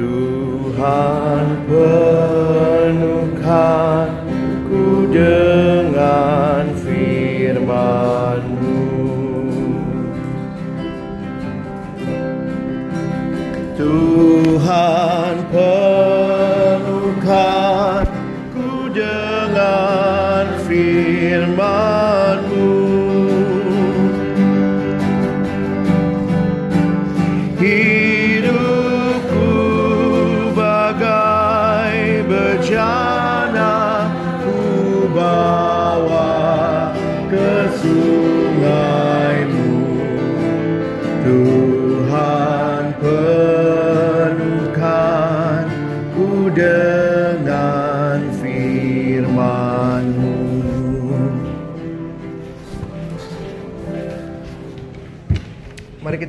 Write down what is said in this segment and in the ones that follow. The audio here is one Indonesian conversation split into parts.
Tuhan penuhkan ku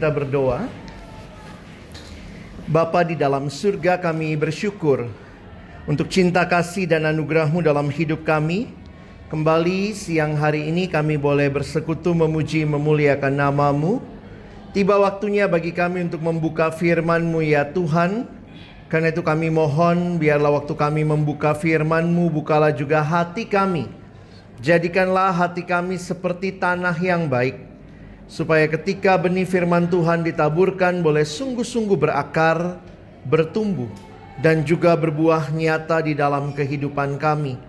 kita berdoa. Bapa di dalam surga kami bersyukur untuk cinta kasih dan anugerahmu dalam hidup kami. Kembali siang hari ini kami boleh bersekutu memuji memuliakan namamu. Tiba waktunya bagi kami untuk membuka firmanmu ya Tuhan. Karena itu kami mohon biarlah waktu kami membuka firmanmu bukalah juga hati kami. Jadikanlah hati kami seperti tanah yang baik supaya ketika benih firman Tuhan ditaburkan boleh sungguh-sungguh berakar, bertumbuh, dan juga berbuah nyata di dalam kehidupan kami.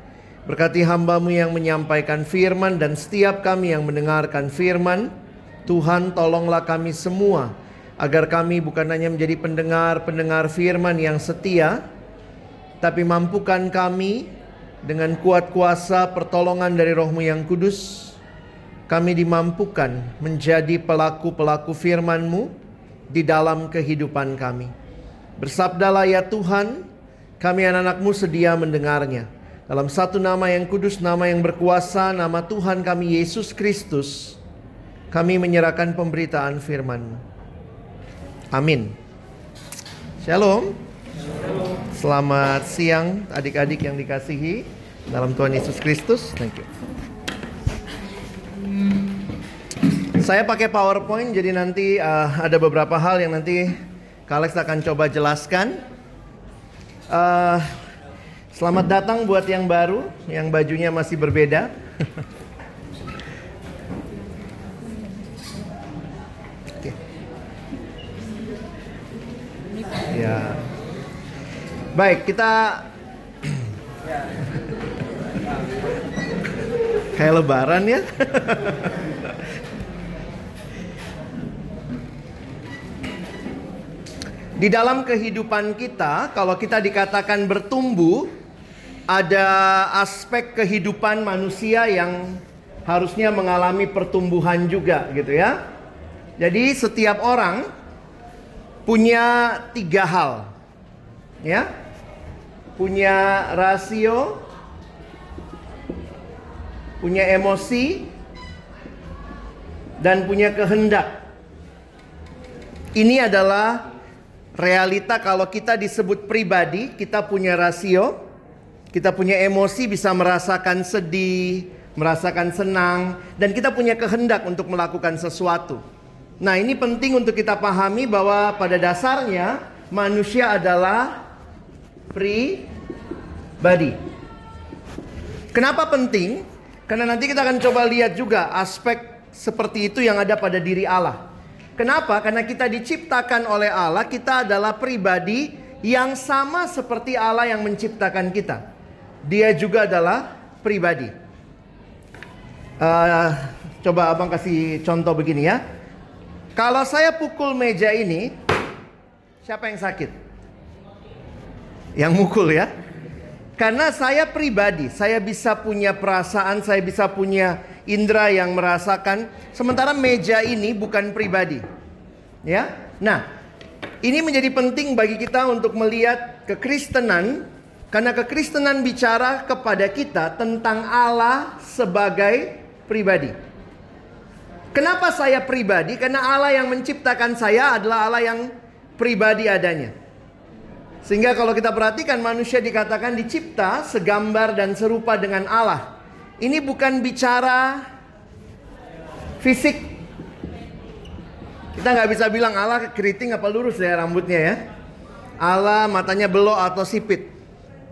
Berkati hambamu yang menyampaikan firman dan setiap kami yang mendengarkan firman, Tuhan tolonglah kami semua agar kami bukan hanya menjadi pendengar-pendengar firman yang setia, tapi mampukan kami dengan kuat kuasa pertolongan dari rohmu yang kudus, kami dimampukan menjadi pelaku-pelaku firman-Mu di dalam kehidupan kami. Bersabdalah ya Tuhan, kami anak-anak-Mu sedia mendengarnya. Dalam satu nama yang kudus, nama yang berkuasa, nama Tuhan kami Yesus Kristus, kami menyerahkan pemberitaan firman-Mu. Amin. Shalom. Selamat siang adik-adik yang dikasihi dalam Tuhan Yesus Kristus. Thank you. Saya pakai PowerPoint, jadi nanti uh, ada beberapa hal yang nanti Kalex akan coba jelaskan. Uh, selamat datang buat yang baru, yang bajunya masih berbeda. Oke. Ya. Baik, kita kayak lebaran ya. Di dalam kehidupan kita, kalau kita dikatakan bertumbuh, ada aspek kehidupan manusia yang harusnya mengalami pertumbuhan juga, gitu ya. Jadi setiap orang punya tiga hal, ya, punya rasio, punya emosi, dan punya kehendak. Ini adalah realita kalau kita disebut pribadi, kita punya rasio, kita punya emosi bisa merasakan sedih, merasakan senang, dan kita punya kehendak untuk melakukan sesuatu. Nah, ini penting untuk kita pahami bahwa pada dasarnya manusia adalah pribadi. Kenapa penting? Karena nanti kita akan coba lihat juga aspek seperti itu yang ada pada diri Allah. Kenapa? Karena kita diciptakan oleh Allah, kita adalah pribadi yang sama seperti Allah yang menciptakan kita. Dia juga adalah pribadi. Uh, coba abang kasih contoh begini ya. Kalau saya pukul meja ini, siapa yang sakit? Yang mukul ya. Karena saya pribadi, saya bisa punya perasaan, saya bisa punya indera yang merasakan. Sementara meja ini bukan pribadi. Ya. Nah, ini menjadi penting bagi kita untuk melihat kekristenan karena kekristenan bicara kepada kita tentang Allah sebagai pribadi. Kenapa saya pribadi? Karena Allah yang menciptakan saya adalah Allah yang pribadi adanya. Sehingga kalau kita perhatikan manusia dikatakan dicipta segambar dan serupa dengan Allah. Ini bukan bicara fisik. Kita nggak bisa bilang Allah keriting apa lurus ya rambutnya ya. Allah matanya belok atau sipit.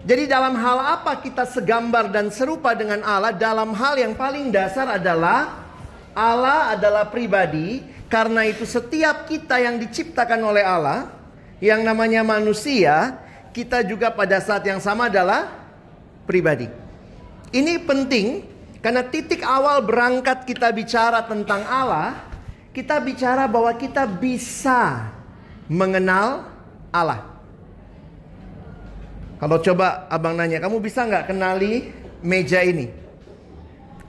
Jadi dalam hal apa kita segambar dan serupa dengan Allah? Dalam hal yang paling dasar adalah Allah adalah pribadi. Karena itu setiap kita yang diciptakan oleh Allah, yang namanya manusia, kita juga pada saat yang sama adalah pribadi. Ini penting karena titik awal berangkat kita bicara tentang Allah, kita bicara bahwa kita bisa mengenal Allah. Kalau coba abang nanya, kamu bisa nggak kenali meja ini?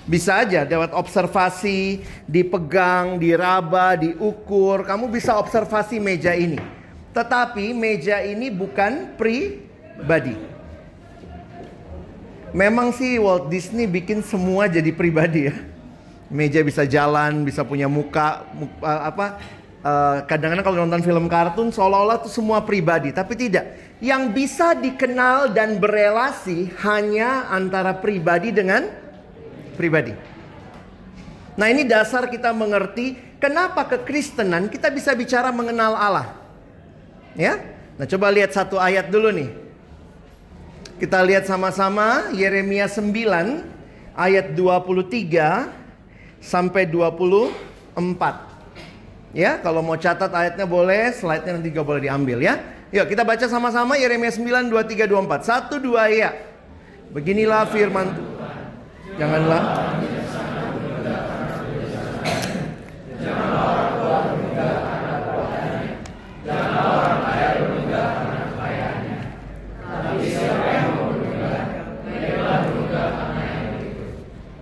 Bisa aja lewat observasi, dipegang, diraba, diukur. Kamu bisa observasi meja ini. Tetapi meja ini bukan pribadi. Memang sih Walt Disney bikin semua jadi pribadi ya. Meja bisa jalan, bisa punya muka, muka apa Eh, kadang-kadang uh, kalau nonton film kartun seolah-olah itu semua pribadi, tapi tidak. Yang bisa dikenal dan berelasi hanya antara pribadi dengan pribadi. Nah, ini dasar kita mengerti kenapa kekristenan kita bisa bicara mengenal Allah. Ya? Nah, coba lihat satu ayat dulu nih. Kita lihat sama-sama Yeremia 9 ayat 23 sampai 24. Ya, kalau mau catat ayatnya boleh, slide-nya nanti juga boleh diambil ya. Yuk kita baca sama-sama Yeremia 9, 2, 3, 2, 4. Satu, dua, ya. Beginilah firman Tuhan. Janganlah.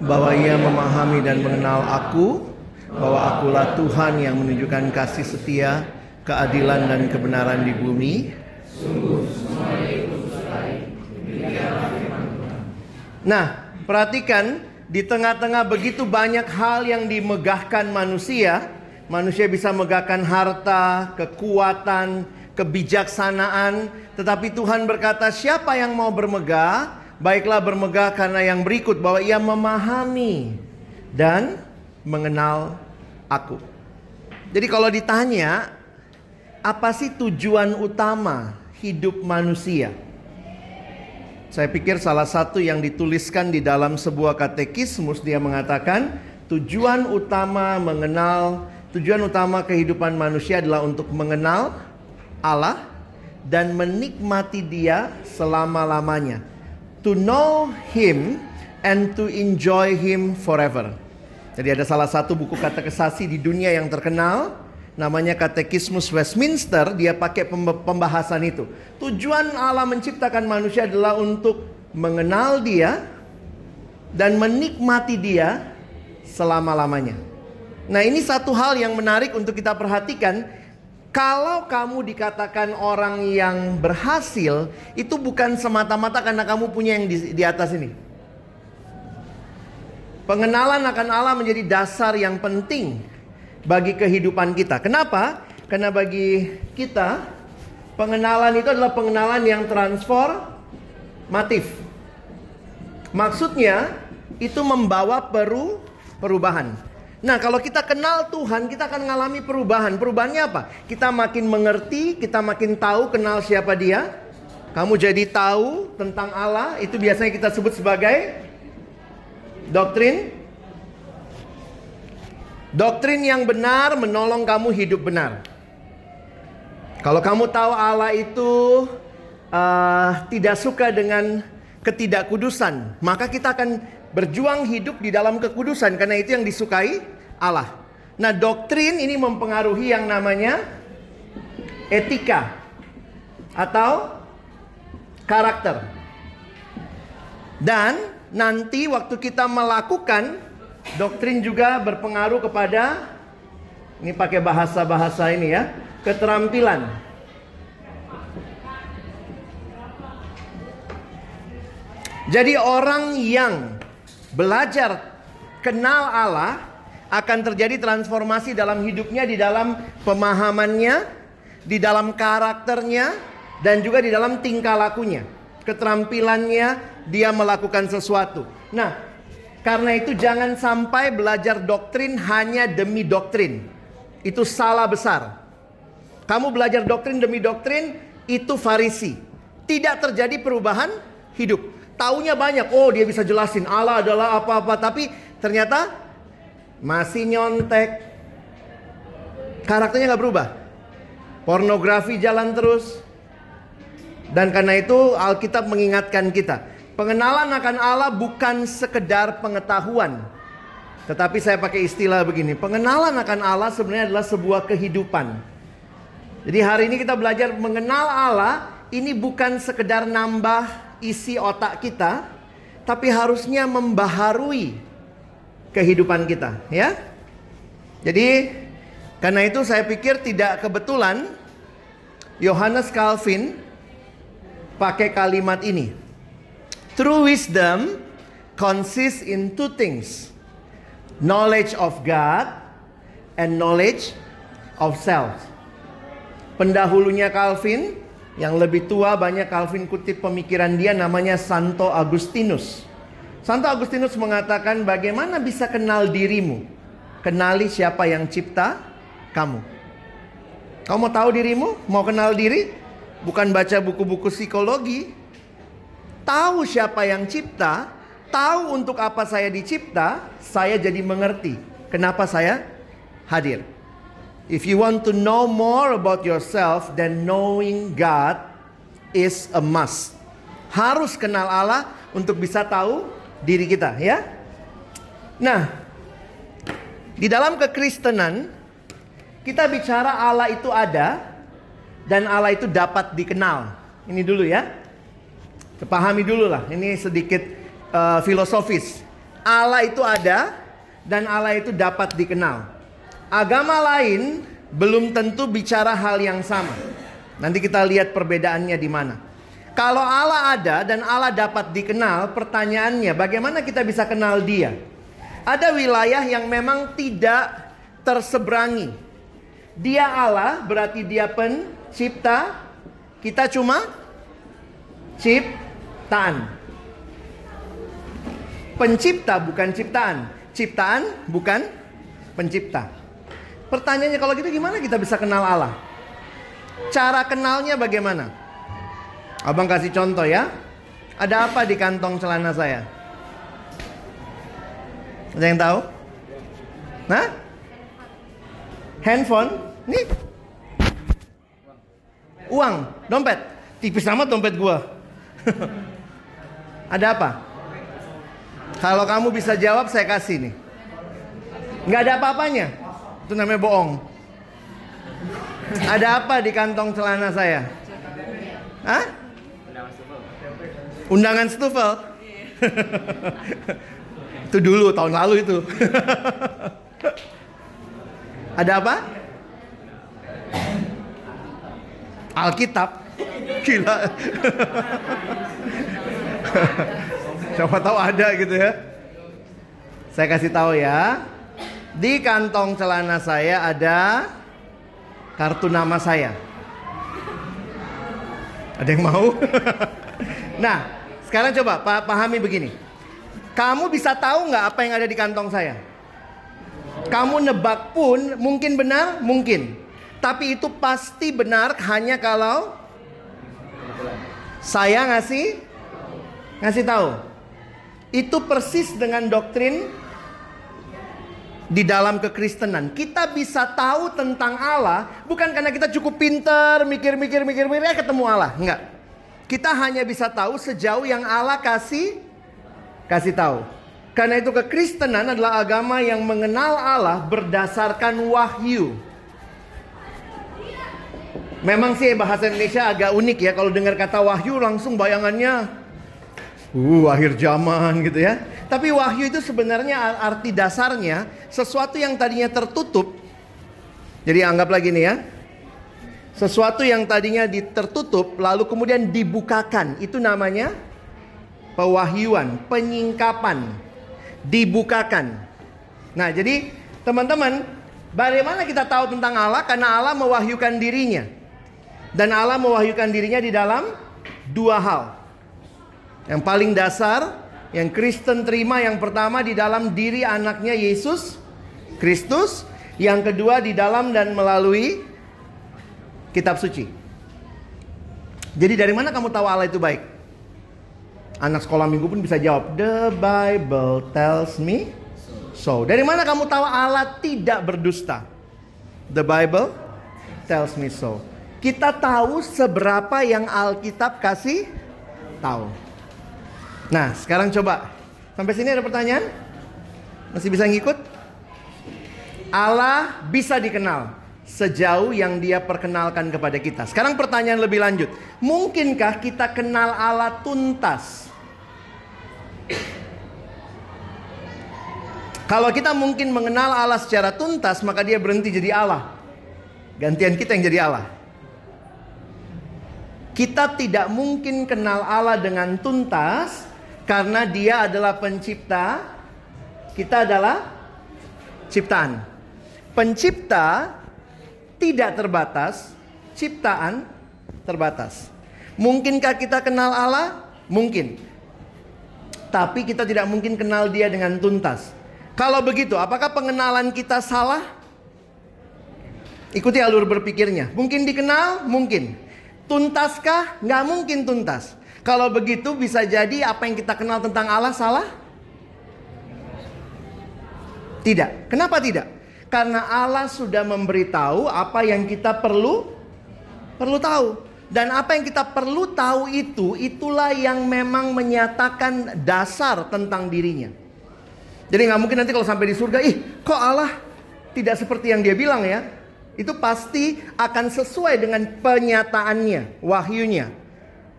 Bahwa ia memahami dan mengenal aku bahwa akulah Tuhan yang menunjukkan kasih setia, keadilan dan kebenaran di bumi. Nah, perhatikan di tengah-tengah begitu banyak hal yang dimegahkan manusia, manusia bisa megahkan harta, kekuatan, kebijaksanaan, tetapi Tuhan berkata, "Siapa yang mau bermegah, baiklah bermegah karena yang berikut bahwa ia memahami dan mengenal aku. Jadi kalau ditanya, apa sih tujuan utama hidup manusia? Saya pikir salah satu yang dituliskan di dalam sebuah katekismus dia mengatakan tujuan utama mengenal tujuan utama kehidupan manusia adalah untuk mengenal Allah dan menikmati Dia selama-lamanya. To know him and to enjoy him forever. Jadi ada salah satu buku katekisasi di dunia yang terkenal namanya Katekismus Westminster, dia pakai pembahasan itu. Tujuan Allah menciptakan manusia adalah untuk mengenal dia dan menikmati dia selama-lamanya. Nah, ini satu hal yang menarik untuk kita perhatikan. Kalau kamu dikatakan orang yang berhasil, itu bukan semata-mata karena kamu punya yang di, di atas ini. Pengenalan akan Allah menjadi dasar yang penting bagi kehidupan kita. Kenapa? Karena bagi kita pengenalan itu adalah pengenalan yang transformatif. Maksudnya itu membawa peru perubahan. Nah, kalau kita kenal Tuhan, kita akan mengalami perubahan. Perubahannya apa? Kita makin mengerti, kita makin tahu kenal siapa Dia. Kamu jadi tahu tentang Allah, itu biasanya kita sebut sebagai Doktrin Doktrin yang benar menolong kamu hidup benar. Kalau kamu tahu Allah itu uh, tidak suka dengan ketidakkudusan, maka kita akan berjuang hidup di dalam kekudusan karena itu yang disukai Allah. Nah, doktrin ini mempengaruhi yang namanya etika atau karakter. Dan nanti waktu kita melakukan doktrin juga berpengaruh kepada ini pakai bahasa-bahasa ini ya, keterampilan. Jadi orang yang belajar kenal Allah akan terjadi transformasi dalam hidupnya di dalam pemahamannya, di dalam karakternya dan juga di dalam tingkah lakunya keterampilannya dia melakukan sesuatu. Nah, karena itu jangan sampai belajar doktrin hanya demi doktrin. Itu salah besar. Kamu belajar doktrin demi doktrin, itu Farisi. Tidak terjadi perubahan hidup. Taunya banyak, oh dia bisa jelasin Allah adalah apa-apa, tapi ternyata masih nyontek. Karakternya nggak berubah. Pornografi jalan terus. Dan karena itu Alkitab mengingatkan kita, pengenalan akan Allah bukan sekedar pengetahuan, tetapi saya pakai istilah begini, pengenalan akan Allah sebenarnya adalah sebuah kehidupan. Jadi hari ini kita belajar mengenal Allah, ini bukan sekedar nambah isi otak kita, tapi harusnya membaharui kehidupan kita, ya. Jadi karena itu saya pikir tidak kebetulan Yohanes Calvin pakai kalimat ini. True wisdom consists in two things knowledge of God and knowledge of self. Pendahulunya Calvin yang lebih tua banyak Calvin kutip pemikiran dia namanya Santo Agustinus. Santo Agustinus mengatakan bagaimana bisa kenal dirimu? Kenali siapa yang cipta kamu. Kamu mau tahu dirimu? Mau kenal diri? Bukan baca buku-buku psikologi. Tahu siapa yang cipta, tahu untuk apa saya dicipta, saya jadi mengerti kenapa saya hadir. If you want to know more about yourself, then knowing God is a must. Harus kenal Allah untuk bisa tahu diri kita, ya. Nah, di dalam kekristenan kita bicara Allah itu ada dan Allah itu dapat dikenal. Ini dulu ya. Pahami dulu lah. Ini sedikit uh, filosofis. Allah itu ada dan Allah itu dapat dikenal. Agama lain belum tentu bicara hal yang sama. Nanti kita lihat perbedaannya di mana. Kalau Allah ada dan Allah dapat dikenal, pertanyaannya bagaimana kita bisa kenal Dia? Ada wilayah yang memang tidak terseberangi. Dia Allah berarti Dia pencipta, kita cuma ciptaan. Pencipta bukan ciptaan. Ciptaan bukan pencipta. Pertanyaannya kalau gitu gimana kita bisa kenal Allah? Cara kenalnya bagaimana? Abang kasih contoh ya. Ada apa di kantong celana saya? Ada yang tahu? Nah? Handphone? Nih. Uang, dompet. Tipis amat dompet gua. Ada apa? Kalau kamu bisa jawab saya kasih nih. Nggak ada apa-apanya. Itu namanya bohong. Ada apa di kantong celana saya? Hah? Undangan stufel. itu dulu tahun lalu itu. ada apa? Alkitab. Gila. Siapa tahu ada gitu ya. Saya kasih tahu ya. Di kantong celana saya ada kartu nama saya. Ada yang mau? nah, sekarang coba pahami begini. Kamu bisa tahu nggak apa yang ada di kantong saya? Kamu nebak pun mungkin benar, mungkin. Tapi itu pasti benar hanya kalau saya ngasih ngasih tahu. Itu persis dengan doktrin di dalam kekristenan. Kita bisa tahu tentang Allah bukan karena kita cukup pinter, mikir-mikir, mikir-mikir, ya ketemu Allah. Enggak. Kita hanya bisa tahu sejauh yang Allah kasih kasih tahu. Karena itu kekristenan adalah agama yang mengenal Allah berdasarkan wahyu. Memang sih bahasa Indonesia agak unik ya kalau dengar kata wahyu langsung bayangannya uh akhir zaman gitu ya. Tapi wahyu itu sebenarnya arti dasarnya sesuatu yang tadinya tertutup. Jadi anggap lagi nih ya. Sesuatu yang tadinya tertutup lalu kemudian dibukakan. Itu namanya pewahyuan, penyingkapan. Dibukakan. Nah, jadi teman-teman, bagaimana kita tahu tentang Allah? Karena Allah mewahyukan dirinya. Dan Allah mewahyukan dirinya di dalam dua hal. Yang paling dasar yang Kristen terima yang pertama di dalam diri anaknya Yesus Kristus, yang kedua di dalam dan melalui kitab suci. Jadi dari mana kamu tahu Allah itu baik? Anak sekolah minggu pun bisa jawab, The Bible tells me so. Dari mana kamu tahu Allah tidak berdusta? The Bible tells me so. Kita tahu seberapa yang Alkitab kasih tahu. Nah, sekarang coba. Sampai sini ada pertanyaan? Masih bisa ngikut? Allah bisa dikenal sejauh yang dia perkenalkan kepada kita. Sekarang pertanyaan lebih lanjut. Mungkinkah kita kenal Allah tuntas? Kalau kita mungkin mengenal Allah secara tuntas, maka dia berhenti jadi Allah. Gantian kita yang jadi Allah. Kita tidak mungkin kenal Allah dengan tuntas karena dia adalah pencipta, kita adalah ciptaan. Pencipta tidak terbatas, ciptaan terbatas. Mungkinkah kita kenal Allah? Mungkin. Tapi kita tidak mungkin kenal dia dengan tuntas. Kalau begitu, apakah pengenalan kita salah? Ikuti alur berpikirnya. Mungkin dikenal? Mungkin. Tuntaskah? Nggak mungkin tuntas. Kalau begitu bisa jadi apa yang kita kenal tentang Allah salah? Tidak. Kenapa tidak? Karena Allah sudah memberitahu apa yang kita perlu perlu tahu. Dan apa yang kita perlu tahu itu itulah yang memang menyatakan dasar tentang dirinya. Jadi nggak mungkin nanti kalau sampai di surga, ih kok Allah tidak seperti yang dia bilang ya. Itu pasti akan sesuai dengan penyataannya, wahyunya.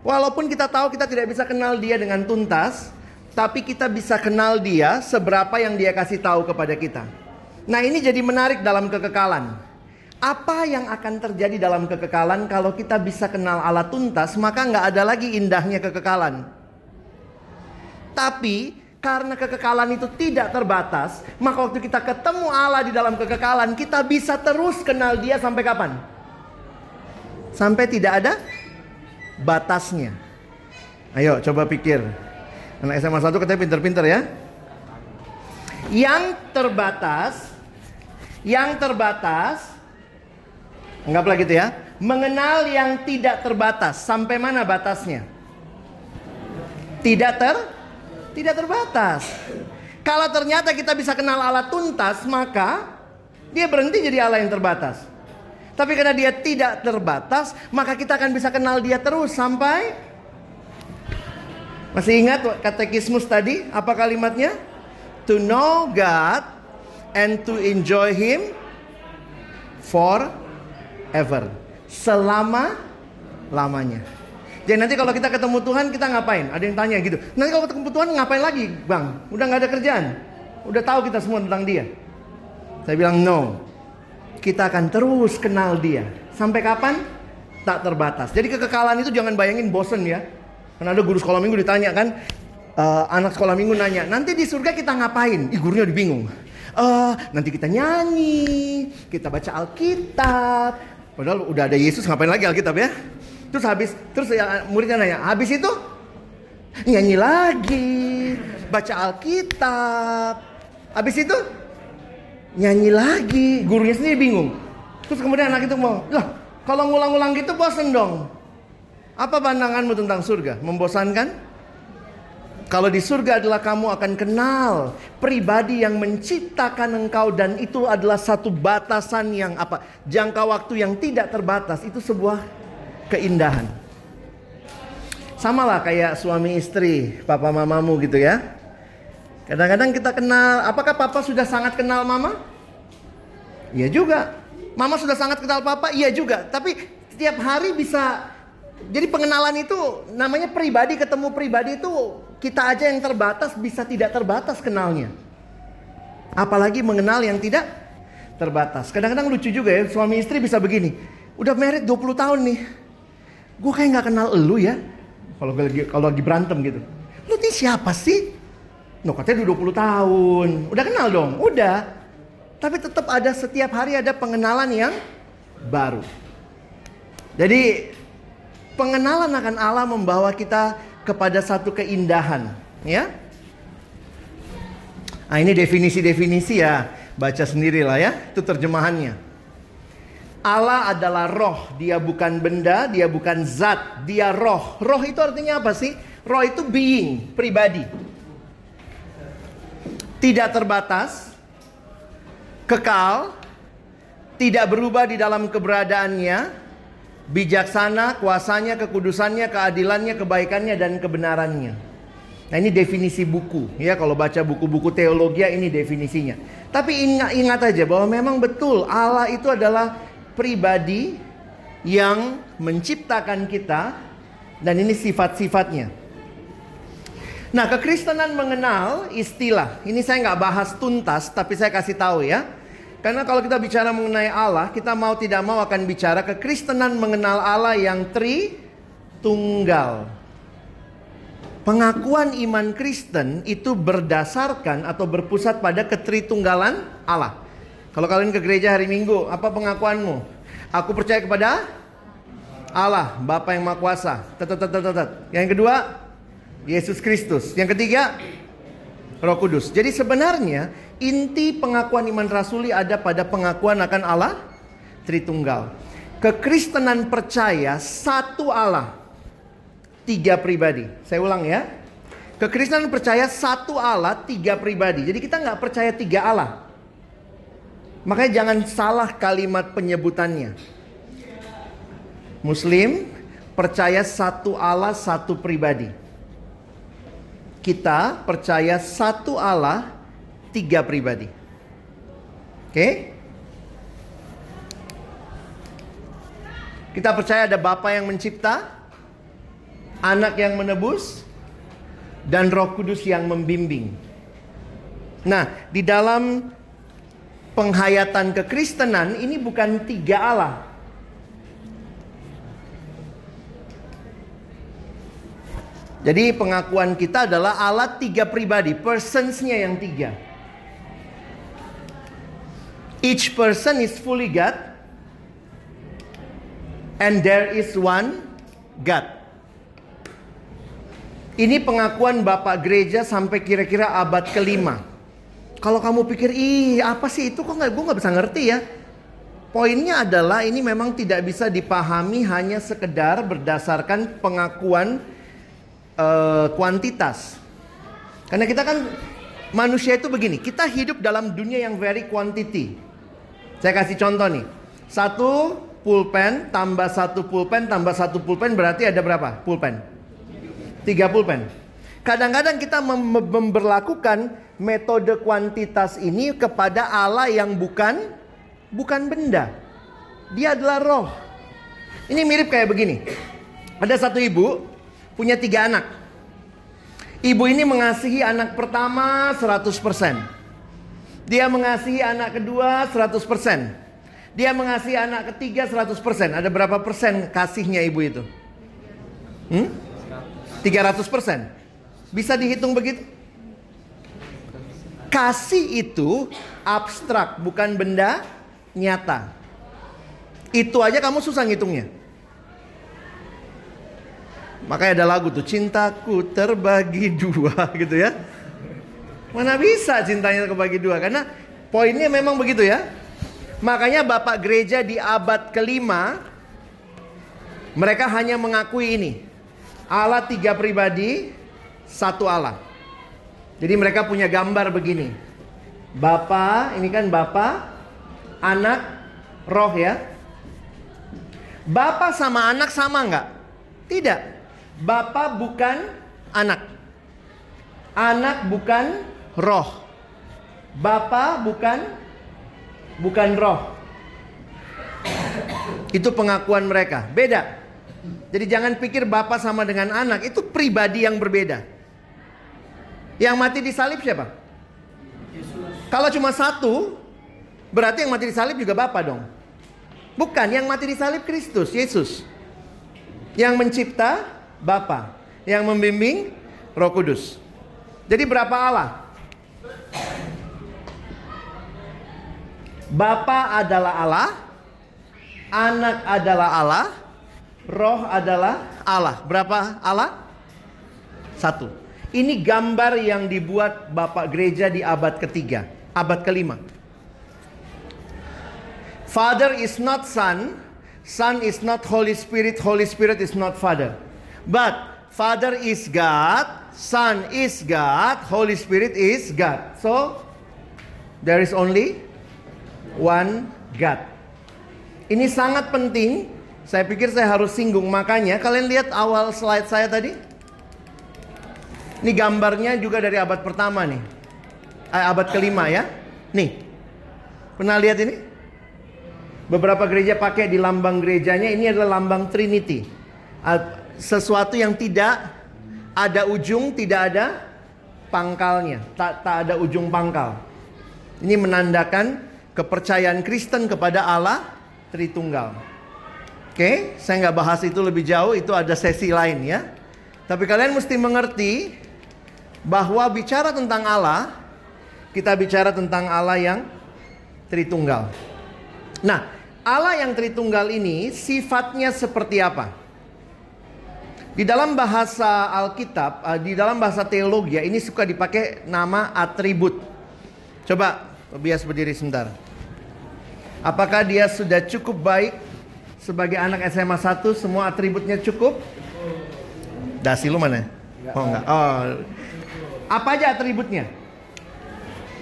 Walaupun kita tahu kita tidak bisa kenal dia dengan tuntas, tapi kita bisa kenal dia seberapa yang dia kasih tahu kepada kita. Nah ini jadi menarik dalam kekekalan. Apa yang akan terjadi dalam kekekalan kalau kita bisa kenal Allah tuntas maka nggak ada lagi indahnya kekekalan. Tapi karena kekekalan itu tidak terbatas, maka waktu kita ketemu Allah di dalam kekekalan, kita bisa terus kenal Dia sampai kapan? Sampai tidak ada batasnya. Ayo coba pikir. Anak SMA 1 katanya pinter-pinter ya. Yang terbatas yang terbatas anggaplah gitu ya, mengenal yang tidak terbatas. Sampai mana batasnya? Tidak ter tidak terbatas. Kalau ternyata kita bisa kenal Allah tuntas, maka dia berhenti jadi Allah yang terbatas. Tapi karena dia tidak terbatas, maka kita akan bisa kenal dia terus sampai Masih ingat katekismus tadi? Apa kalimatnya? To know God and to enjoy him forever. Selama lamanya. Jadi nanti kalau kita ketemu Tuhan kita ngapain? Ada yang tanya gitu. Nanti kalau ketemu Tuhan ngapain lagi, Bang? Udah nggak ada kerjaan. Udah tahu kita semua tentang dia. Saya bilang no. Kita akan terus kenal dia. Sampai kapan? Tak terbatas. Jadi kekekalan itu jangan bayangin bosen ya. Karena ada guru sekolah minggu ditanya kan, uh, anak sekolah minggu nanya, nanti di surga kita ngapain? Ih gurunya bingung uh, nanti kita nyanyi, kita baca Alkitab. Padahal udah ada Yesus ngapain lagi Alkitab ya? Terus habis, terus ya, muridnya nanya, habis itu nyanyi lagi, baca Alkitab. Habis itu nyanyi lagi, gurunya sendiri bingung. Terus kemudian anak itu mau, lah kalau ngulang-ngulang gitu bosan dong. Apa pandanganmu tentang surga? Membosankan? Kalau di surga adalah kamu akan kenal pribadi yang menciptakan engkau dan itu adalah satu batasan yang apa? Jangka waktu yang tidak terbatas itu sebuah keindahan. Sama lah kayak suami istri, papa mamamu gitu ya. Kadang-kadang kita kenal, apakah papa sudah sangat kenal mama? Iya juga. Mama sudah sangat kenal papa? Iya juga. Tapi setiap hari bisa jadi pengenalan itu namanya pribadi ketemu pribadi itu kita aja yang terbatas bisa tidak terbatas kenalnya. Apalagi mengenal yang tidak terbatas. Kadang-kadang lucu juga ya, suami istri bisa begini. Udah merit 20 tahun nih. Gue kayak nggak kenal elu ya. Kalau lagi kalau lagi berantem gitu. Lu ini siapa sih? No katanya udah 20 tahun. Udah kenal dong? Udah. Tapi tetap ada setiap hari ada pengenalan yang baru. Jadi pengenalan akan Allah membawa kita kepada satu keindahan, ya. Nah, ini definisi-definisi ya, baca sendirilah ya, itu terjemahannya. Allah adalah roh, dia bukan benda, dia bukan zat, dia roh. Roh itu artinya apa sih? Roh itu being, pribadi. Tidak terbatas, kekal, tidak berubah di dalam keberadaannya, bijaksana, kuasanya, kekudusannya, keadilannya, kebaikannya, dan kebenarannya. Nah ini definisi buku ya kalau baca buku-buku teologi ini definisinya. Tapi ingat, ingat aja bahwa memang betul Allah itu adalah pribadi yang menciptakan kita dan ini sifat-sifatnya. Nah, kekristenan mengenal istilah. Ini saya nggak bahas tuntas, tapi saya kasih tahu ya. Karena kalau kita bicara mengenai Allah, kita mau tidak mau akan bicara kekristenan mengenal Allah yang tri tunggal. Pengakuan iman Kristen itu berdasarkan atau berpusat pada ketritunggalan Allah. Kalau kalian ke gereja hari Minggu, apa pengakuanmu? Aku percaya kepada Allah, Bapa yang Maha Kuasa. Yang kedua, Yesus Kristus. Yang ketiga, Roh Kudus. Jadi sebenarnya inti pengakuan iman rasuli ada pada pengakuan akan Allah Tritunggal. Kekristenan percaya satu Allah, tiga pribadi. Saya ulang ya. Kekristenan percaya satu Allah, tiga pribadi. Jadi kita nggak percaya tiga Allah. Makanya jangan salah kalimat penyebutannya. Muslim percaya satu Allah, satu pribadi. Kita percaya satu Allah, tiga pribadi. Oke? Kita percaya ada Bapa yang mencipta, Anak yang menebus, dan Roh Kudus yang membimbing. Nah, di dalam penghayatan kekristenan ini bukan tiga Allah. Jadi pengakuan kita adalah Allah tiga pribadi, personsnya yang tiga. Each person is fully God, and there is one God. Ini pengakuan Bapak Gereja sampai kira-kira abad kelima. Kalau kamu pikir, ih apa sih itu kok nggak gue nggak bisa ngerti ya. Poinnya adalah ini memang tidak bisa dipahami hanya sekedar berdasarkan pengakuan uh, kuantitas. Karena kita kan manusia itu begini, kita hidup dalam dunia yang very quantity. Saya kasih contoh nih, satu pulpen tambah satu pulpen tambah satu pulpen berarti ada berapa pulpen? Tiga pulpen. Kadang-kadang kita mem memperlakukan metode kuantitas ini kepada Allah yang bukan bukan benda. Dia adalah roh. Ini mirip kayak begini. Ada satu ibu punya tiga anak. Ibu ini mengasihi anak pertama 100%. Dia mengasihi anak kedua 100%. Dia mengasihi anak ketiga 100%. Ada berapa persen kasihnya ibu itu? Hmm? 300%. Bisa dihitung begitu? Kasih itu abstrak, bukan benda nyata. Itu aja kamu susah ngitungnya. Makanya ada lagu tuh, cintaku terbagi dua gitu ya. Mana bisa cintanya terbagi dua? Karena poinnya memang begitu ya. Makanya Bapak Gereja di abad kelima, mereka hanya mengakui ini. Allah tiga pribadi, satu Allah. Jadi mereka punya gambar begini. Bapa, ini kan Bapa, anak, roh ya. Bapa sama anak sama nggak? Tidak. Bapa bukan anak. Anak bukan roh. Bapa bukan bukan roh. Itu pengakuan mereka. Beda. Jadi jangan pikir bapak sama dengan anak, itu pribadi yang berbeda. Yang mati di salib siapa? Yesus. Kalau cuma satu, berarti yang mati di salib juga Bapak dong. Bukan, yang mati di salib Kristus, Yesus. Yang mencipta Bapa, yang membimbing Roh Kudus. Jadi berapa Allah? Bapa adalah Allah, anak adalah Allah, roh adalah Allah. Berapa Allah? Satu. Ini gambar yang dibuat Bapak Gereja di abad ketiga, abad kelima. Father is not Son, Son is not Holy Spirit, Holy Spirit is not Father. But Father is God, Son is God, Holy Spirit is God. So there is only one God. Ini sangat penting. Saya pikir saya harus singgung. Makanya kalian lihat awal slide saya tadi. Ini gambarnya juga dari abad pertama nih. Eh, abad kelima ya. Nih. Pernah lihat ini? Beberapa gereja pakai di lambang gerejanya ini adalah lambang Trinity. Sesuatu yang tidak ada ujung, tidak ada pangkalnya. Tak, tak ada ujung pangkal. Ini menandakan kepercayaan Kristen kepada Allah Tritunggal. Oke, saya nggak bahas itu lebih jauh, itu ada sesi lain ya. Tapi kalian mesti mengerti bahwa bicara tentang Allah, kita bicara tentang Allah yang Tritunggal. Nah, Allah yang Tritunggal ini sifatnya seperti apa? Di dalam bahasa Alkitab, eh, di dalam bahasa teologi ya, ini suka dipakai nama atribut. Coba bias berdiri sebentar. Apakah dia sudah cukup baik sebagai anak SMA 1 semua atributnya cukup? Dasi lu mana? Oh enggak. Oh. Apa aja atributnya?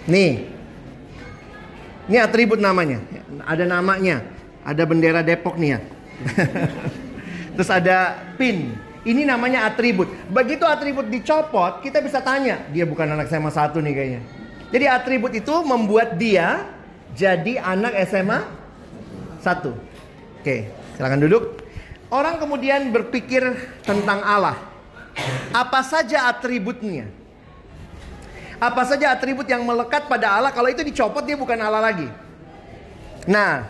Nih, ini atribut namanya. Ada namanya. Ada bendera Depok nih ya. Terus ada pin. Ini namanya atribut. Begitu atribut dicopot, kita bisa tanya. Dia bukan anak SMA satu nih kayaknya. Jadi atribut itu membuat dia jadi anak SMA satu. Oke, silakan duduk. Orang kemudian berpikir tentang Allah. Apa saja atributnya? Apa saja atribut yang melekat pada Allah kalau itu dicopot dia bukan Allah lagi. Nah,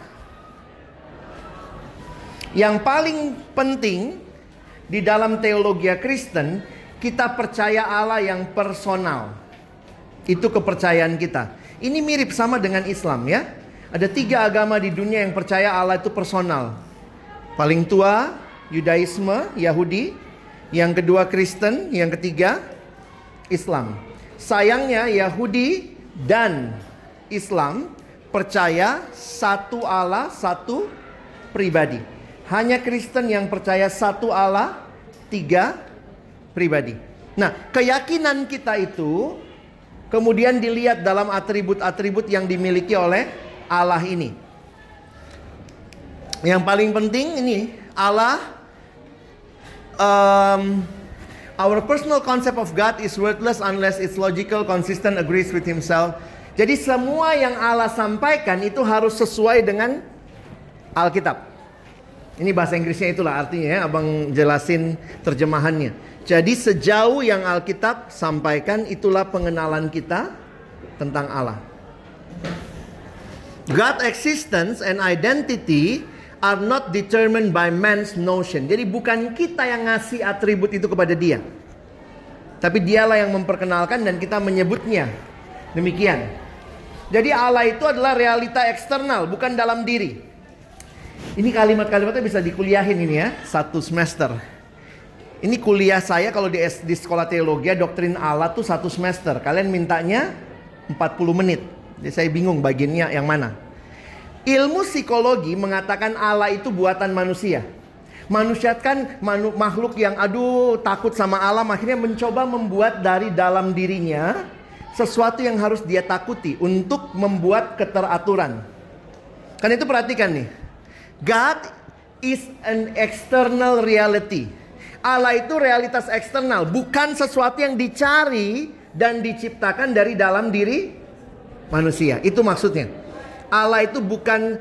yang paling penting di dalam teologi Kristen, kita percaya Allah yang personal. Itu kepercayaan kita. Ini mirip sama dengan Islam ya. Ada tiga agama di dunia yang percaya Allah itu personal. Paling tua, Yudaisme, Yahudi. Yang kedua Kristen, yang ketiga Islam. Sayangnya Yahudi dan Islam percaya satu Allah, satu pribadi. Hanya Kristen yang percaya satu Allah, tiga pribadi. Nah, keyakinan kita itu kemudian dilihat dalam atribut-atribut yang dimiliki oleh Allah ini. Yang paling penting ini Allah um, Our personal concept of God is worthless unless it's logical, consistent, agrees with himself. Jadi semua yang Allah sampaikan itu harus sesuai dengan Alkitab. Ini bahasa Inggrisnya itulah artinya ya, Abang jelasin terjemahannya. Jadi sejauh yang Alkitab sampaikan itulah pengenalan kita tentang Allah. God existence and identity are not determined by man's notion. Jadi bukan kita yang ngasih atribut itu kepada dia. Tapi dialah yang memperkenalkan dan kita menyebutnya. Demikian. Jadi Allah itu adalah realita eksternal, bukan dalam diri. Ini kalimat-kalimatnya bisa dikuliahin ini ya, satu semester. Ini kuliah saya kalau di, di sekolah teologi doktrin Allah tuh satu semester. Kalian mintanya 40 menit. Jadi saya bingung bagiannya yang mana. Ilmu psikologi mengatakan Allah itu buatan manusia. Manusia kan makhluk yang aduh takut sama alam akhirnya mencoba membuat dari dalam dirinya sesuatu yang harus dia takuti untuk membuat keteraturan. Kan itu perhatikan nih. God is an external reality. Allah itu realitas eksternal, bukan sesuatu yang dicari dan diciptakan dari dalam diri manusia. Itu maksudnya. Allah itu bukan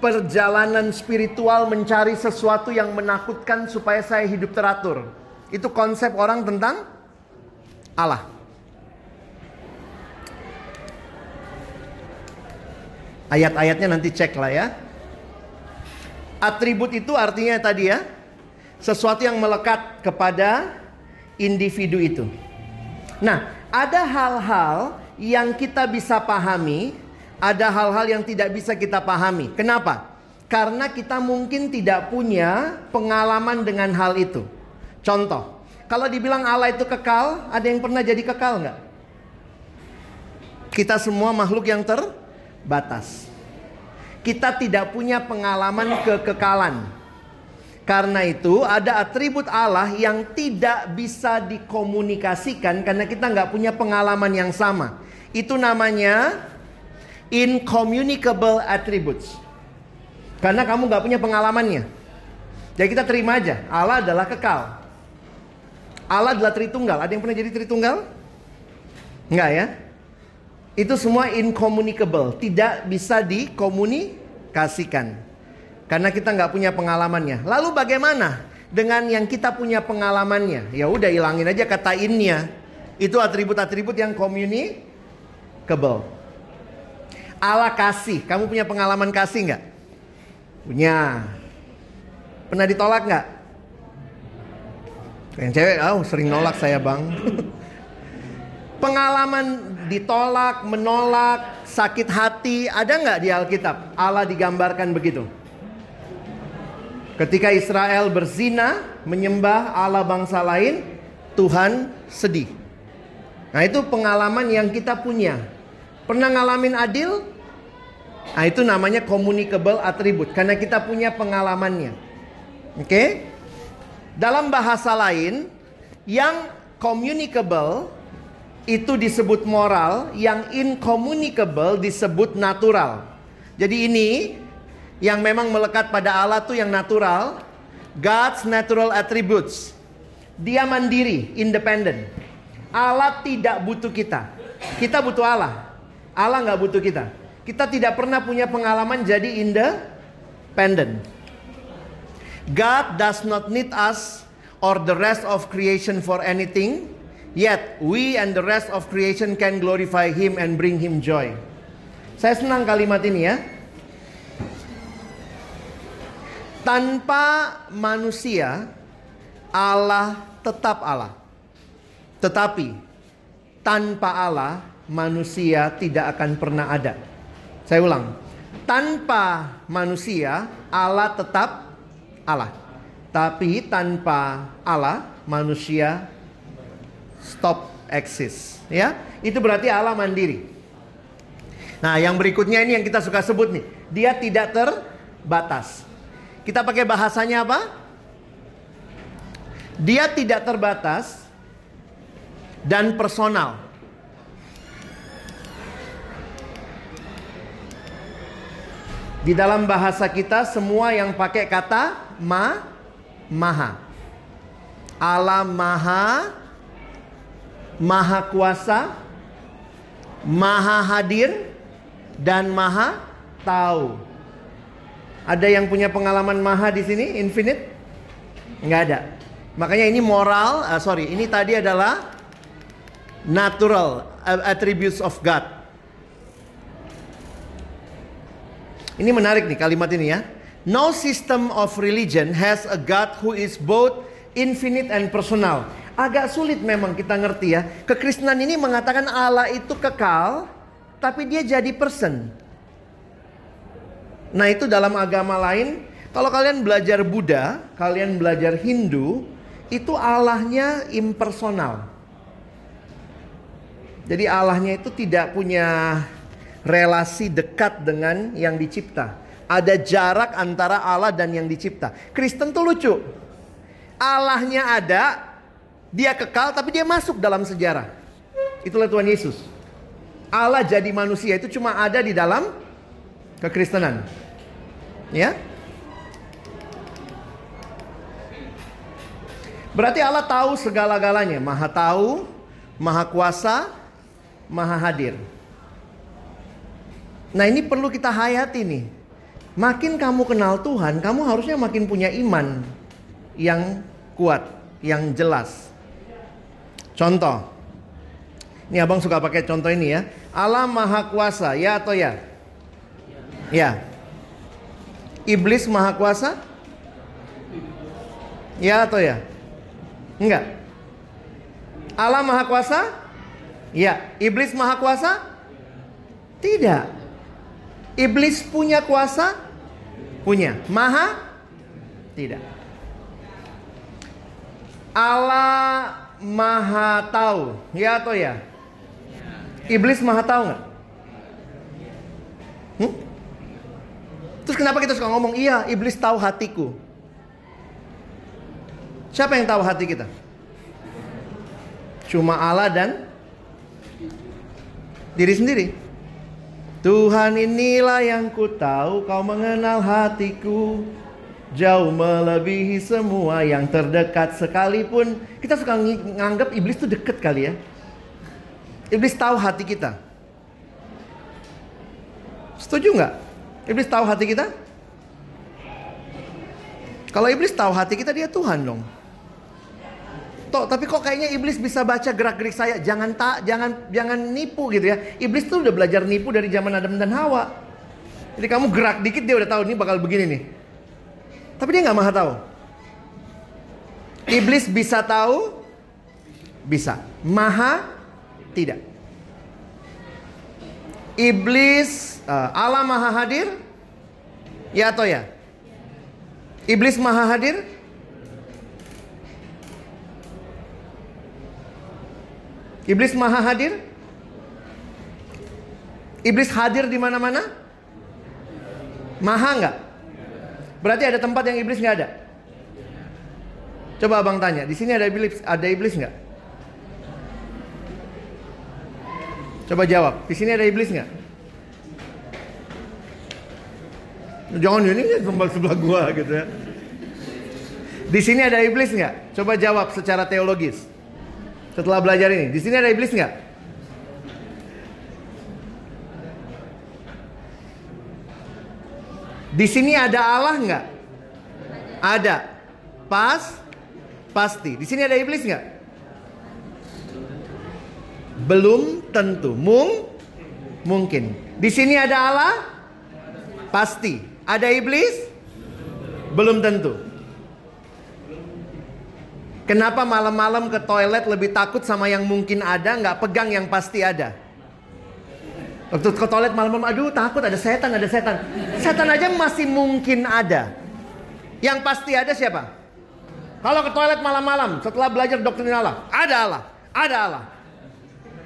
perjalanan spiritual mencari sesuatu yang menakutkan supaya saya hidup teratur. Itu konsep orang tentang Allah. Ayat-ayatnya nanti cek lah ya. Atribut itu artinya tadi ya, sesuatu yang melekat kepada individu itu. Nah, ada hal-hal yang kita bisa pahami ada hal-hal yang tidak bisa kita pahami. Kenapa? Karena kita mungkin tidak punya pengalaman dengan hal itu. Contoh, kalau dibilang Allah itu kekal, ada yang pernah jadi kekal nggak? Kita semua makhluk yang terbatas. Kita tidak punya pengalaman kekekalan. Karena itu ada atribut Allah yang tidak bisa dikomunikasikan karena kita nggak punya pengalaman yang sama. Itu namanya incommunicable attributes. Karena kamu nggak punya pengalamannya. Jadi kita terima aja, Allah adalah kekal. Allah adalah Tritunggal. Ada yang pernah jadi Tritunggal? Enggak ya? Itu semua incommunicable, tidak bisa dikomunikasikan. Karena kita nggak punya pengalamannya. Lalu bagaimana dengan yang kita punya pengalamannya? Ya udah hilangin aja kata innya. Itu atribut-atribut yang communicable. Allah kasih. Kamu punya pengalaman kasih nggak? Punya. Pernah ditolak nggak? Yang cewek, oh sering nolak saya bang. Pengalaman ditolak, menolak, sakit hati, ada nggak di Alkitab? Allah digambarkan begitu. Ketika Israel berzina, menyembah Allah bangsa lain, Tuhan sedih. Nah itu pengalaman yang kita punya. Pernah ngalamin adil? Nah itu namanya communicable attribute. Karena kita punya pengalamannya. Oke? Okay? Dalam bahasa lain, yang communicable itu disebut moral, yang incommunicable disebut natural. Jadi ini yang memang melekat pada Allah tuh yang natural, God's natural attributes. Dia mandiri, independent. Allah tidak butuh kita. Kita butuh Allah. Allah nggak butuh kita. Kita tidak pernah punya pengalaman jadi independent. God does not need us or the rest of creation for anything. Yet we and the rest of creation can glorify him and bring him joy. Saya senang kalimat ini ya. Tanpa manusia, Allah tetap Allah. Tetapi tanpa Allah, manusia tidak akan pernah ada. Saya ulang. Tanpa manusia, Allah tetap Allah. Tapi tanpa Allah, manusia stop exist ya? Itu berarti Allah mandiri. Nah yang berikutnya ini yang kita suka sebut nih. Dia tidak terbatas. Kita pakai bahasanya apa? Dia tidak terbatas dan personal. Di dalam bahasa kita semua yang pakai kata ma maha. Allah maha maha kuasa, maha hadir, dan maha tahu. Ada yang punya pengalaman maha di sini, infinite? Nggak ada. Makanya ini moral, uh, sorry, ini tadi adalah natural attributes of God. Ini menarik nih kalimat ini ya. No system of religion has a God who is both infinite and personal. Agak sulit memang kita ngerti ya. Kekristenan ini mengatakan Allah itu kekal, tapi dia jadi person. Nah itu dalam agama lain, kalau kalian belajar Buddha, kalian belajar Hindu, itu Allahnya impersonal. Jadi Allahnya itu tidak punya relasi dekat dengan yang dicipta. Ada jarak antara Allah dan yang dicipta. Kristen tuh lucu. Allahnya ada, dia kekal tapi dia masuk dalam sejarah. Itulah Tuhan Yesus. Allah jadi manusia itu cuma ada di dalam kekristenan. Ya. Berarti Allah tahu segala-galanya, Maha tahu, Maha kuasa, Maha hadir. Nah, ini perlu kita hayati nih. Makin kamu kenal Tuhan, kamu harusnya makin punya iman yang kuat, yang jelas. Contoh. Ini abang suka pakai contoh ini ya. Allah maha kuasa, ya atau ya? Ya. Iblis maha kuasa? Ya atau ya? Enggak. Allah maha kuasa? Ya. Iblis maha kuasa? Tidak. Iblis punya kuasa? Punya. Maha? Tidak. Allah maha tahu, ya atau ya? Iblis maha tahu nggak? Hmm? Terus kenapa kita suka ngomong, iya iblis tahu hatiku. Siapa yang tahu hati kita? Cuma Allah dan diri sendiri. Tuhan inilah yang ku tahu kau mengenal hatiku Jauh melebihi semua yang terdekat sekalipun Kita suka nganggap iblis itu deket kali ya Iblis tahu hati kita Setuju nggak? Iblis tahu hati kita? Kalau iblis tahu hati kita dia Tuhan dong Toh, tapi kok kayaknya iblis bisa baca gerak-gerik saya? Jangan tak, jangan jangan nipu gitu ya. Iblis tuh udah belajar nipu dari zaman Adam dan Hawa. Jadi kamu gerak dikit dia udah tahu ini bakal begini nih. Tapi dia nggak maha tahu. Iblis bisa tahu? Bisa. Maha tidak. Iblis uh, Allah maha hadir? Ya atau ya? Iblis maha hadir? Iblis maha hadir? Iblis hadir di mana-mana? Maha nggak? Berarti ada tempat yang iblis nggak ada? Coba abang tanya, di sini ada iblis, ada iblis nggak? Coba jawab, di sini ada iblis nggak? Jangan ini sebelah sebelah gua gitu ya. Di sini ada iblis nggak? Coba jawab secara teologis. Setelah belajar ini, di sini ada iblis nggak? Di sini ada Allah nggak? Ada. Pas? Pasti. Di sini ada iblis nggak? Belum tentu. Mung? Mungkin. Di sini ada Allah? Pasti. Ada iblis? Belum tentu. Kenapa malam-malam ke toilet lebih takut sama yang mungkin ada, nggak pegang yang pasti ada? Waktu ke toilet malam-malam, aduh takut ada setan, ada setan. Setan aja masih mungkin ada. Yang pasti ada siapa? Kalau ke toilet malam-malam setelah belajar doktrin Allah, ada Allah, ada Allah.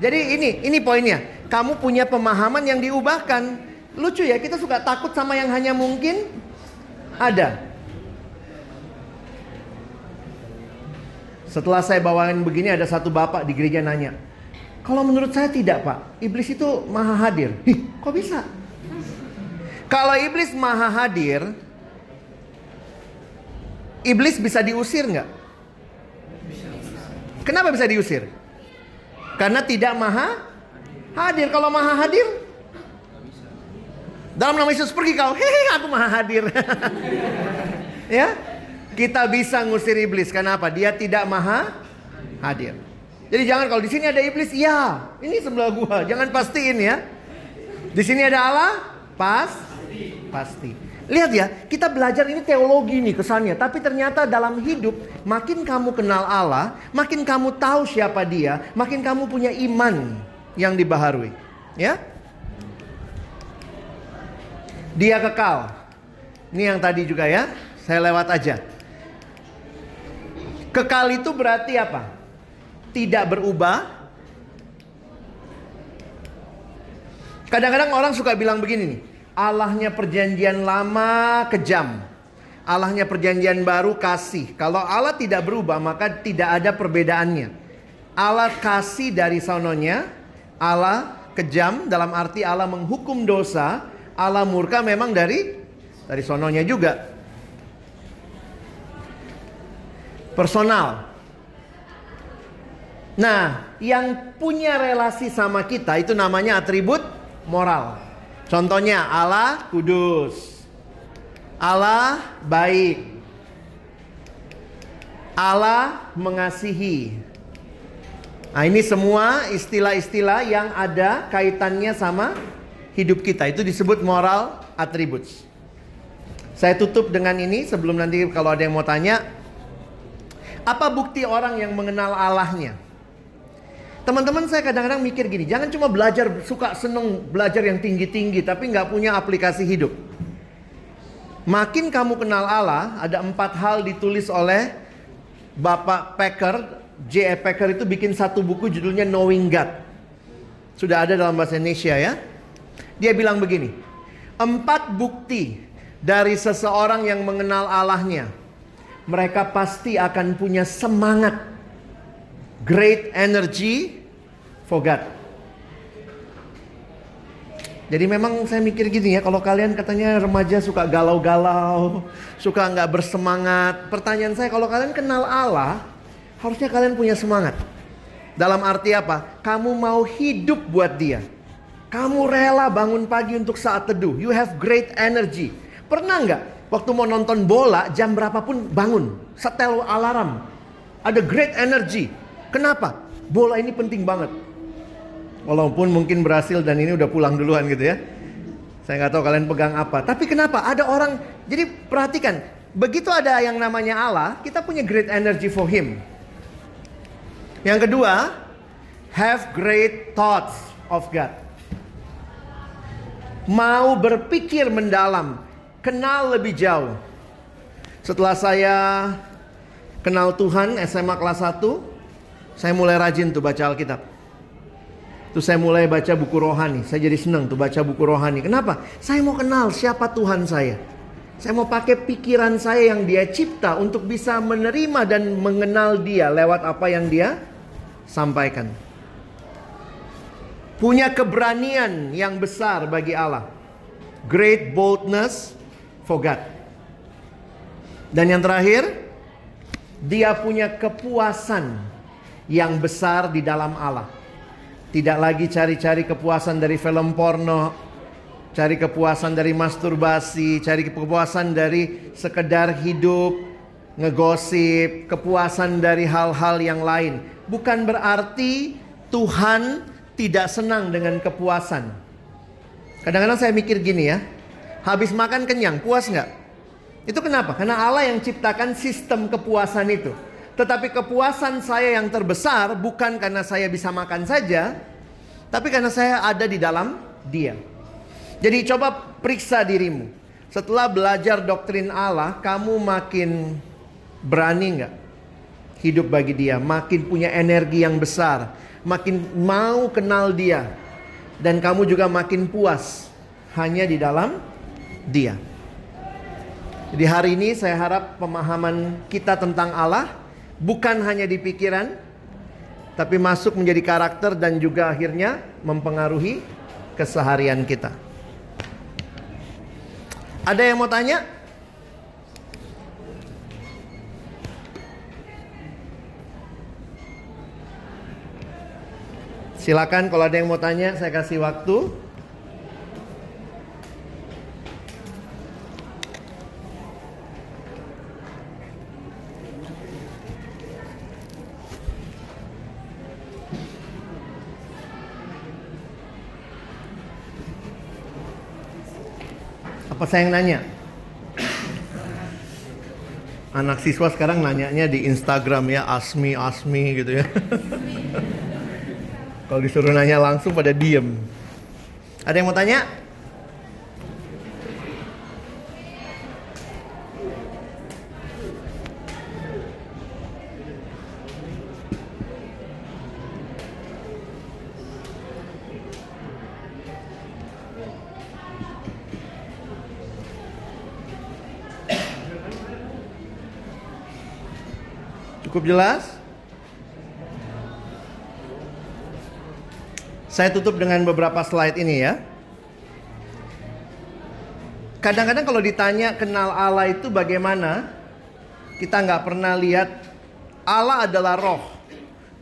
Jadi ini, ini poinnya. Kamu punya pemahaman yang diubahkan. Lucu ya, kita suka takut sama yang hanya mungkin ada. Setelah saya bawain begini ada satu bapak di gereja nanya. Kalau menurut saya tidak pak. Iblis itu maha hadir. Hih kok bisa? Kalau iblis maha hadir. Iblis bisa diusir nggak? Kenapa bisa diusir? Karena tidak maha hadir. Kalau maha hadir, dalam nama Yesus pergi kau. Hehe, aku maha hadir. ya, kita bisa ngusir iblis kenapa? Dia tidak maha hadir. Jadi jangan kalau di sini ada iblis, ya ini sebelah gua, jangan pastiin ya. Di sini ada Allah, pas, pasti. Lihat ya, kita belajar ini teologi nih kesannya, tapi ternyata dalam hidup makin kamu kenal Allah, makin kamu tahu siapa Dia, makin kamu punya iman yang dibaharui. Ya? Dia kekal. Ini yang tadi juga ya, saya lewat aja. Kekal itu berarti apa? Tidak berubah. Kadang-kadang orang suka bilang begini nih. Allahnya perjanjian lama kejam. Allahnya perjanjian baru kasih. Kalau Allah tidak berubah maka tidak ada perbedaannya. Allah kasih dari sononya. Allah kejam dalam arti Allah menghukum dosa. Allah murka memang dari dari sononya juga. personal. Nah, yang punya relasi sama kita itu namanya atribut moral. Contohnya Allah kudus. Allah baik. Allah mengasihi. Nah, ini semua istilah-istilah yang ada kaitannya sama hidup kita. Itu disebut moral attributes. Saya tutup dengan ini sebelum nanti kalau ada yang mau tanya, apa bukti orang yang mengenal Allahnya? Teman-teman saya kadang-kadang mikir gini, jangan cuma belajar suka seneng belajar yang tinggi-tinggi tapi nggak punya aplikasi hidup. Makin kamu kenal Allah, ada empat hal ditulis oleh Bapak Packer, J.E. Packer itu bikin satu buku judulnya Knowing God. Sudah ada dalam bahasa Indonesia ya. Dia bilang begini, empat bukti dari seseorang yang mengenal Allahnya, mereka pasti akan punya semangat, great energy for God. Jadi memang saya mikir gini ya, kalau kalian katanya remaja suka galau-galau, suka nggak bersemangat. Pertanyaan saya, kalau kalian kenal Allah, harusnya kalian punya semangat. Dalam arti apa? Kamu mau hidup buat dia. Kamu rela bangun pagi untuk saat teduh. You have great energy. Pernah nggak waktu mau nonton bola jam berapapun bangun, setel alarm. Ada great energy. Kenapa? Bola ini penting banget. Walaupun mungkin berhasil dan ini udah pulang duluan gitu ya. Saya nggak tahu kalian pegang apa. Tapi kenapa? Ada orang. Jadi perhatikan. Begitu ada yang namanya Allah, kita punya great energy for Him. Yang kedua, have great thoughts of God. Mau berpikir mendalam kenal lebih jauh. Setelah saya kenal Tuhan SMA kelas 1, saya mulai rajin tuh baca Alkitab. Tuh saya mulai baca buku rohani. Saya jadi senang tuh baca buku rohani. Kenapa? Saya mau kenal siapa Tuhan saya. Saya mau pakai pikiran saya yang dia cipta untuk bisa menerima dan mengenal dia lewat apa yang dia sampaikan. Punya keberanian yang besar bagi Allah. Great boldness for God. Dan yang terakhir, dia punya kepuasan yang besar di dalam Allah. Tidak lagi cari-cari kepuasan dari film porno, cari kepuasan dari masturbasi, cari kepuasan dari sekedar hidup, ngegosip, kepuasan dari hal-hal yang lain. Bukan berarti Tuhan tidak senang dengan kepuasan. Kadang-kadang saya mikir gini ya, Habis makan kenyang, puas nggak? Itu kenapa? Karena Allah yang ciptakan sistem kepuasan itu. Tetapi kepuasan saya yang terbesar bukan karena saya bisa makan saja, tapi karena saya ada di dalam Dia. Jadi coba periksa dirimu. Setelah belajar doktrin Allah, kamu makin berani nggak hidup bagi Dia, makin punya energi yang besar, makin mau kenal Dia, dan kamu juga makin puas hanya di dalam dia. Jadi hari ini saya harap pemahaman kita tentang Allah bukan hanya di pikiran tapi masuk menjadi karakter dan juga akhirnya mempengaruhi keseharian kita. Ada yang mau tanya? Silakan kalau ada yang mau tanya saya kasih waktu. Apa saya yang nanya? Anak siswa sekarang nanyanya di Instagram ya, Asmi, Asmi gitu ya. Kalau disuruh nanya langsung pada diem. Ada yang mau tanya? Cukup jelas? Saya tutup dengan beberapa slide ini ya. Kadang-kadang kalau ditanya kenal Allah itu bagaimana, kita nggak pernah lihat Allah adalah roh.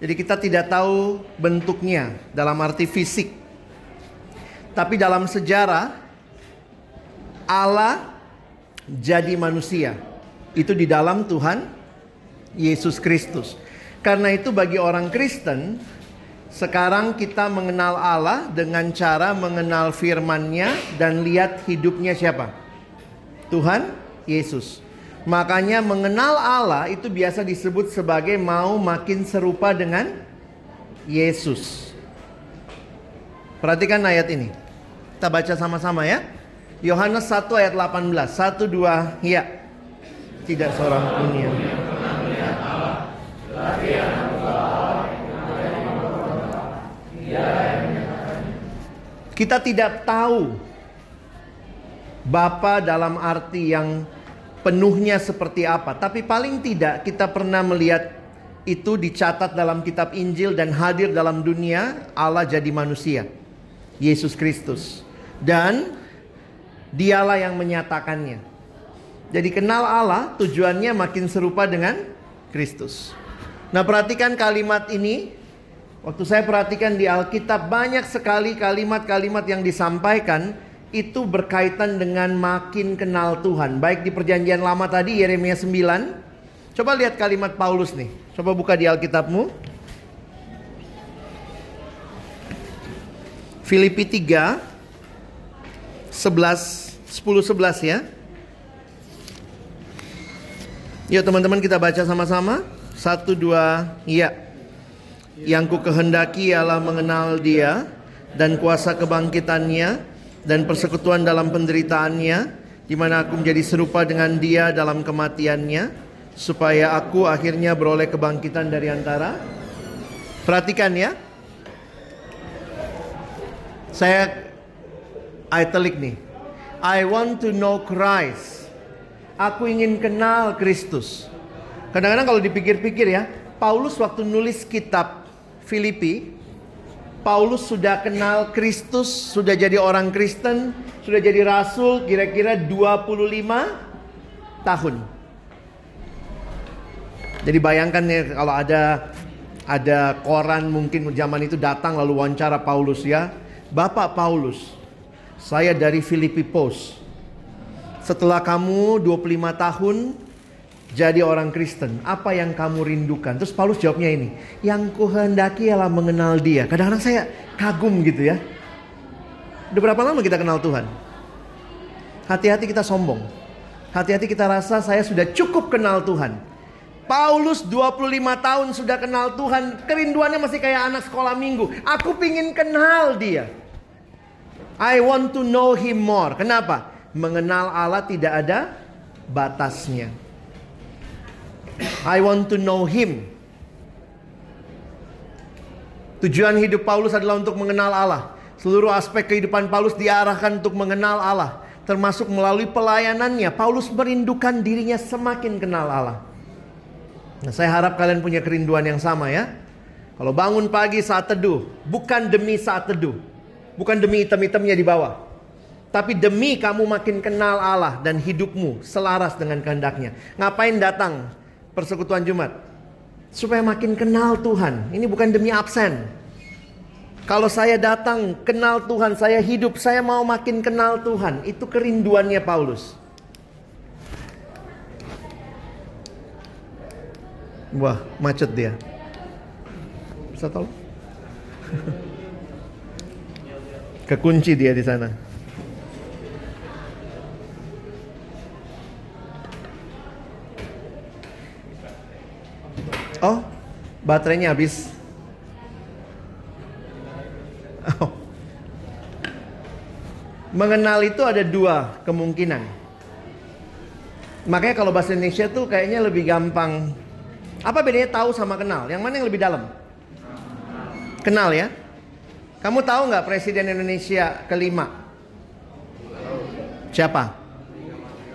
Jadi kita tidak tahu bentuknya dalam arti fisik. Tapi dalam sejarah Allah jadi manusia. Itu di dalam Tuhan Yesus Kristus. Karena itu bagi orang Kristen, sekarang kita mengenal Allah dengan cara mengenal firman-Nya dan lihat hidupnya siapa? Tuhan Yesus. Makanya mengenal Allah itu biasa disebut sebagai mau makin serupa dengan Yesus. Perhatikan ayat ini. Kita baca sama-sama ya. Yohanes 1 ayat 18. 1 2 ya. Tidak seorang pun yang kita tidak tahu Bapa dalam arti yang penuhnya seperti apa. Tapi paling tidak kita pernah melihat itu dicatat dalam kitab Injil dan hadir dalam dunia Allah jadi manusia. Yesus Kristus. Dan dialah yang menyatakannya. Jadi kenal Allah tujuannya makin serupa dengan Kristus. Nah perhatikan kalimat ini. Waktu saya perhatikan di Alkitab banyak sekali kalimat-kalimat yang disampaikan itu berkaitan dengan makin kenal Tuhan. Baik di perjanjian lama tadi Yeremia 9. Coba lihat kalimat Paulus nih. Coba buka di Alkitabmu. Filipi 3 11 10 11 ya. Yuk teman-teman kita baca sama-sama. Satu dua, iya. Yang ku kehendaki ialah mengenal dia dan kuasa kebangkitannya dan persekutuan dalam penderitaannya di mana aku menjadi serupa dengan dia dalam kematiannya supaya aku akhirnya beroleh kebangkitan dari antara. Perhatikan ya. Saya italic nih. I want to know Christ. Aku ingin kenal Kristus. Kadang-kadang kalau dipikir-pikir ya Paulus waktu nulis kitab Filipi Paulus sudah kenal Kristus, sudah jadi orang Kristen, sudah jadi rasul kira-kira 25 tahun. Jadi bayangkan ya kalau ada ada koran mungkin zaman itu datang lalu wawancara Paulus ya. Bapak Paulus, saya dari Filipi Post. Setelah kamu 25 tahun jadi orang Kristen, apa yang kamu rindukan? Terus Paulus jawabnya ini, yang kuhendaki ialah mengenal dia. Kadang-kadang saya kagum gitu ya. Udah berapa lama kita kenal Tuhan? Hati-hati kita sombong. Hati-hati kita rasa saya sudah cukup kenal Tuhan. Paulus 25 tahun sudah kenal Tuhan. Kerinduannya masih kayak anak sekolah minggu. Aku pingin kenal dia. I want to know him more. Kenapa? Mengenal Allah tidak ada batasnya. I want to know him. Tujuan hidup Paulus adalah untuk mengenal Allah. Seluruh aspek kehidupan Paulus diarahkan untuk mengenal Allah, termasuk melalui pelayanannya. Paulus merindukan dirinya semakin kenal Allah. Nah, saya harap kalian punya kerinduan yang sama ya. Kalau bangun pagi saat teduh, bukan demi saat teduh, bukan demi item-itemnya di bawah, tapi demi kamu makin kenal Allah dan hidupmu selaras dengan kehendaknya. Ngapain datang persekutuan Jumat. Supaya makin kenal Tuhan. Ini bukan demi absen. Kalau saya datang kenal Tuhan, saya hidup, saya mau makin kenal Tuhan. Itu kerinduannya Paulus. Wah, macet dia. Bisa tolong? Kekunci dia di sana. Oh, baterainya habis. Oh. Mengenal itu ada dua kemungkinan. Makanya kalau bahasa Indonesia tuh kayaknya lebih gampang. Apa bedanya tahu sama kenal? Yang mana yang lebih dalam? Kenal ya. Kamu tahu nggak Presiden Indonesia kelima? Siapa?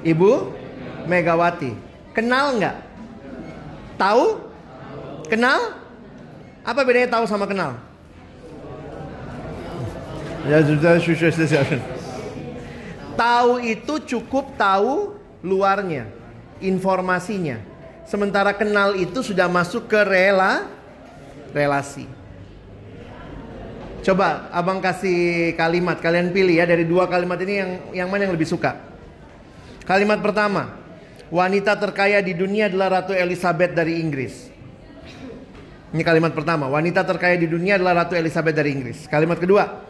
Ibu Megawati. Kenal nggak? Tahu? Kenal? Apa bedanya tahu sama kenal? Ya sudah, sudah, sudah. Tahu itu cukup tahu luarnya, informasinya. Sementara kenal itu sudah masuk ke rela relasi. Coba abang kasih kalimat, kalian pilih ya dari dua kalimat ini yang yang mana yang lebih suka? Kalimat pertama, wanita terkaya di dunia adalah Ratu Elizabeth dari Inggris. Ini kalimat pertama, wanita terkaya di dunia adalah Ratu Elizabeth dari Inggris. Kalimat kedua,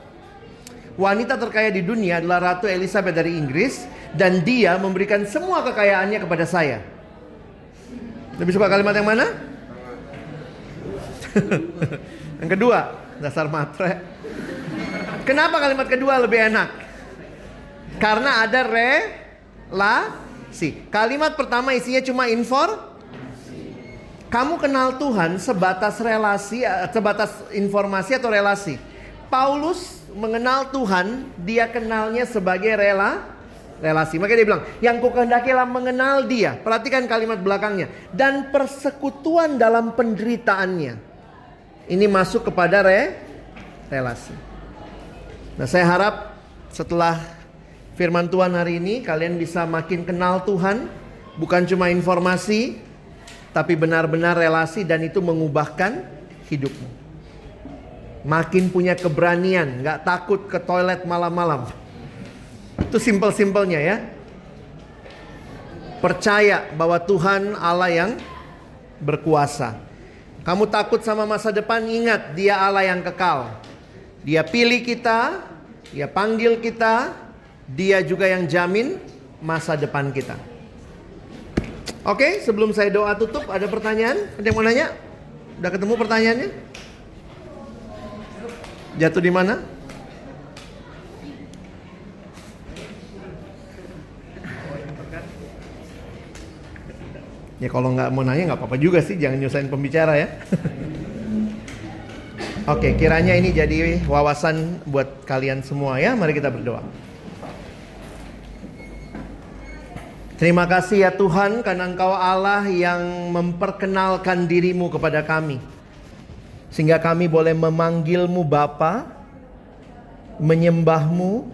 wanita terkaya di dunia adalah Ratu Elizabeth dari Inggris dan dia memberikan semua kekayaannya kepada saya. Lebih suka kalimat yang mana? yang kedua, dasar matre. Kenapa kalimat kedua lebih enak? Karena ada relasi. Kalimat pertama isinya cuma infor, kamu kenal Tuhan sebatas relasi, eh, sebatas informasi atau relasi. Paulus mengenal Tuhan, dia kenalnya sebagai rela, relasi. Makanya dia bilang, yang ku kehendaki adalah mengenal dia. Perhatikan kalimat belakangnya. Dan persekutuan dalam penderitaannya. Ini masuk kepada re relasi. Nah saya harap setelah firman Tuhan hari ini kalian bisa makin kenal Tuhan. Bukan cuma informasi, tapi benar-benar relasi dan itu mengubahkan hidupmu. Makin punya keberanian, nggak takut ke toilet malam-malam. Itu simpel-simpelnya ya. Percaya bahwa Tuhan Allah yang berkuasa. Kamu takut sama masa depan, ingat dia Allah yang kekal. Dia pilih kita, dia panggil kita, dia juga yang jamin masa depan kita. Oke, sebelum saya doa tutup, ada pertanyaan? Ada yang mau nanya? Udah ketemu pertanyaannya? Jatuh di mana? Ya kalau nggak mau nanya nggak apa-apa juga sih, jangan nyusahin pembicara ya. Oke, kiranya ini jadi wawasan buat kalian semua ya. Mari kita berdoa. Terima kasih ya Tuhan karena Engkau Allah yang memperkenalkan dirimu kepada kami. Sehingga kami boleh memanggilmu Bapa, menyembahmu,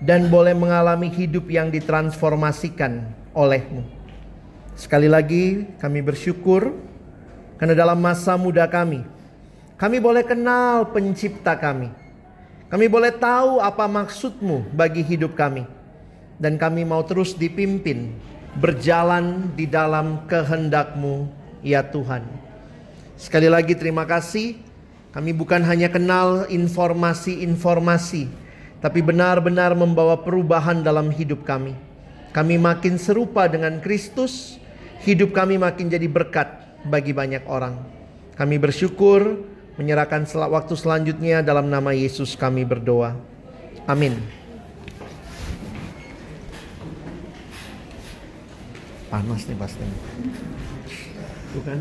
dan boleh mengalami hidup yang ditransformasikan olehmu. Sekali lagi kami bersyukur karena dalam masa muda kami kami boleh kenal pencipta kami. Kami boleh tahu apa maksudmu bagi hidup kami. Dan kami mau terus dipimpin berjalan di dalam kehendakmu ya Tuhan. Sekali lagi terima kasih. Kami bukan hanya kenal informasi-informasi, tapi benar-benar membawa perubahan dalam hidup kami. Kami makin serupa dengan Kristus, hidup kami makin jadi berkat bagi banyak orang. Kami bersyukur menyerahkan waktu selanjutnya dalam nama Yesus kami berdoa. Amin. Panas nih pasti. Bukan?